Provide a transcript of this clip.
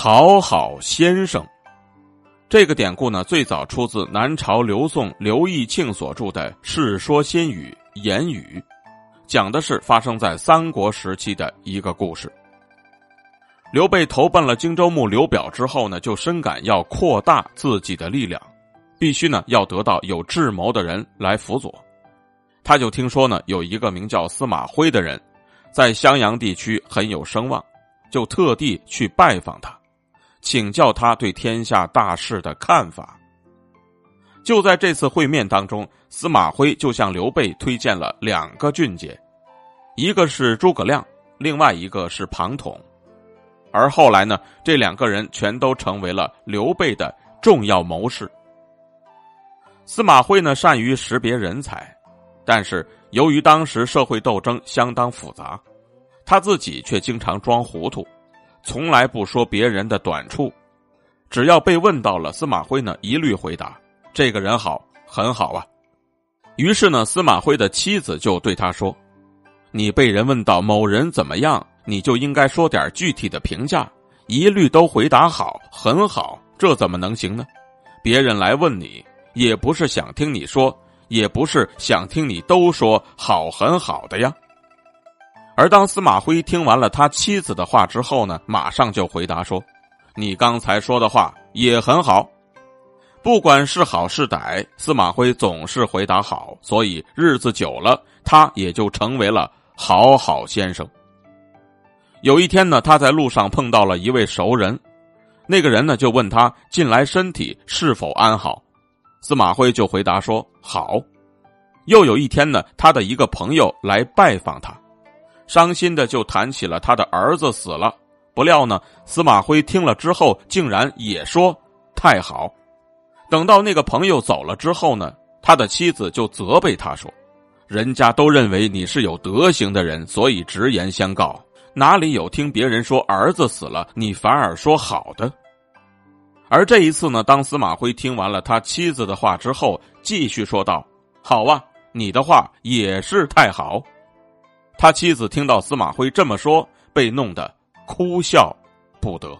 好好先生。这个典故呢，最早出自南朝刘宋刘义庆所著的《世说新语·言语》，讲的是发生在三国时期的一个故事。刘备投奔了荆州牧刘表之后呢，就深感要扩大自己的力量，必须呢要得到有智谋的人来辅佐。他就听说呢有一个名叫司马徽的人，在襄阳地区很有声望，就特地去拜访他。请教他对天下大事的看法。就在这次会面当中，司马徽就向刘备推荐了两个俊杰，一个是诸葛亮，另外一个是庞统。而后来呢，这两个人全都成为了刘备的重要谋士。司马徽呢，善于识别人才，但是由于当时社会斗争相当复杂，他自己却经常装糊涂。从来不说别人的短处，只要被问到了，司马徽呢一律回答：“这个人好，很好啊。”于是呢，司马徽的妻子就对他说：“你被人问到某人怎么样，你就应该说点具体的评价，一律都回答好，很好，这怎么能行呢？别人来问你，也不是想听你说，也不是想听你都说好，很好的呀。”而当司马徽听完了他妻子的话之后呢，马上就回答说：“你刚才说的话也很好，不管是好是歹，司马徽总是回答好，所以日子久了，他也就成为了好好先生。”有一天呢，他在路上碰到了一位熟人，那个人呢就问他近来身体是否安好，司马徽就回答说：“好。”又有一天呢，他的一个朋友来拜访他。伤心的就谈起了他的儿子死了，不料呢，司马徽听了之后，竟然也说太好。等到那个朋友走了之后呢，他的妻子就责备他说：“人家都认为你是有德行的人，所以直言相告，哪里有听别人说儿子死了，你反而说好的？”而这一次呢，当司马徽听完了他妻子的话之后，继续说道：“好啊，你的话也是太好。”他妻子听到司马徽这么说，被弄得哭笑不得。